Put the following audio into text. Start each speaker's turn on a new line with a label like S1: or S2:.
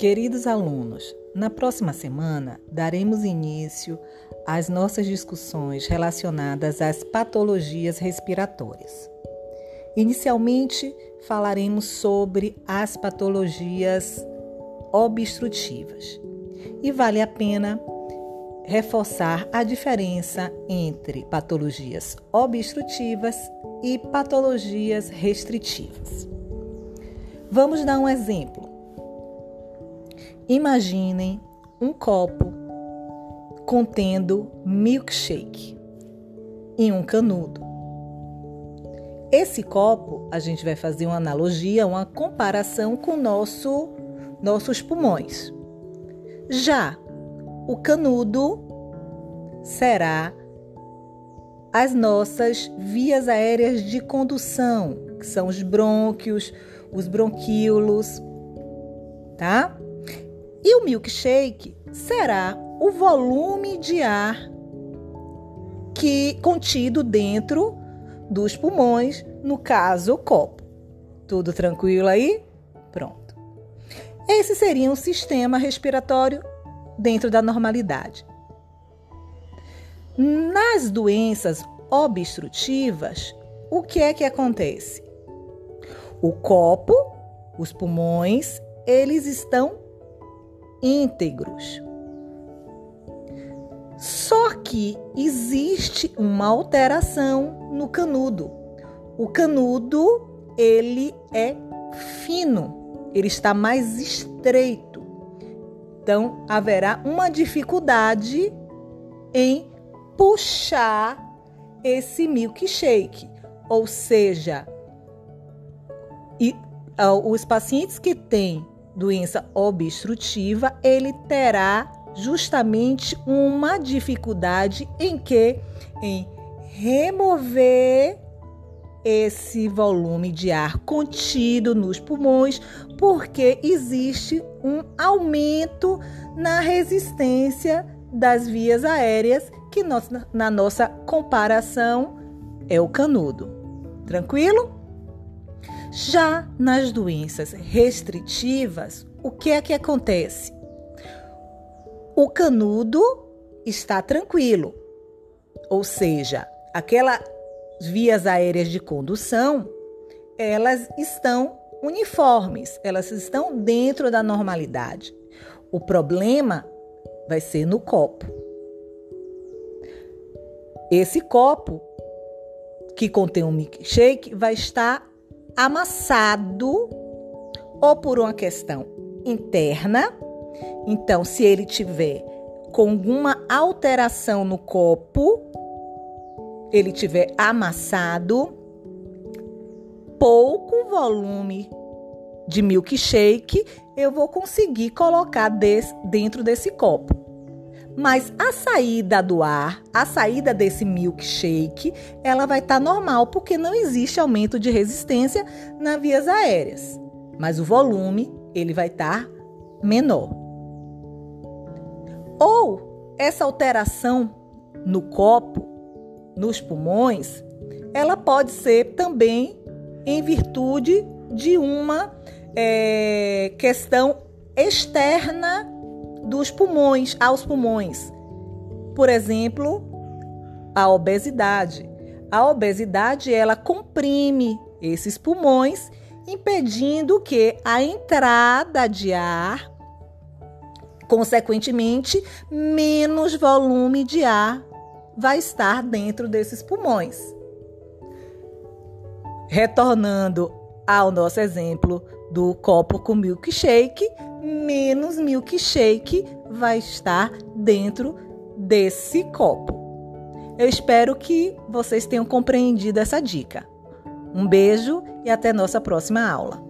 S1: Queridos alunos, na próxima semana daremos início às nossas discussões relacionadas às patologias respiratórias. Inicialmente, falaremos sobre as patologias obstrutivas e vale a pena reforçar a diferença entre patologias obstrutivas e patologias restritivas. Vamos dar um exemplo. Imaginem um copo contendo milkshake em um canudo. Esse copo, a gente vai fazer uma analogia, uma comparação com nosso, nossos pulmões. Já o canudo será as nossas vias aéreas de condução, que são os brônquios, os bronquíolos, tá? E o milkshake será o volume de ar que contido dentro dos pulmões, no caso, o copo. Tudo tranquilo aí? Pronto. Esse seria um sistema respiratório dentro da normalidade. Nas doenças obstrutivas, o que é que acontece? O copo, os pulmões, eles estão íntegros. Só que existe uma alteração no canudo. O canudo, ele é fino, ele está mais estreito. Então, haverá uma dificuldade em puxar esse milkshake. Ou seja, e, uh, os pacientes que têm doença obstrutiva, ele terá justamente uma dificuldade em que em remover esse volume de ar contido nos pulmões, porque existe um aumento na resistência das vias aéreas, que nós, na nossa comparação é o canudo. Tranquilo? Já nas doenças restritivas, o que é que acontece? O canudo está tranquilo, ou seja, aquelas vias aéreas de condução, elas estão uniformes, elas estão dentro da normalidade. O problema vai ser no copo. Esse copo que contém um milkshake vai estar amassado ou por uma questão interna. Então, se ele tiver com alguma alteração no copo, ele tiver amassado, pouco volume de milkshake, eu vou conseguir colocar dentro desse copo. Mas a saída do ar, a saída desse milkshake, ela vai estar tá normal, porque não existe aumento de resistência nas vias aéreas. Mas o volume, ele vai estar tá menor. Ou essa alteração no copo, nos pulmões, ela pode ser também em virtude de uma é, questão externa dos pulmões, aos pulmões. Por exemplo, a obesidade. A obesidade ela comprime esses pulmões, impedindo que a entrada de ar, consequentemente, menos volume de ar vai estar dentro desses pulmões. Retornando ao nosso exemplo do copo com milkshake, menos milkshake vai estar dentro desse copo. Eu espero que vocês tenham compreendido essa dica. Um beijo e até nossa próxima aula.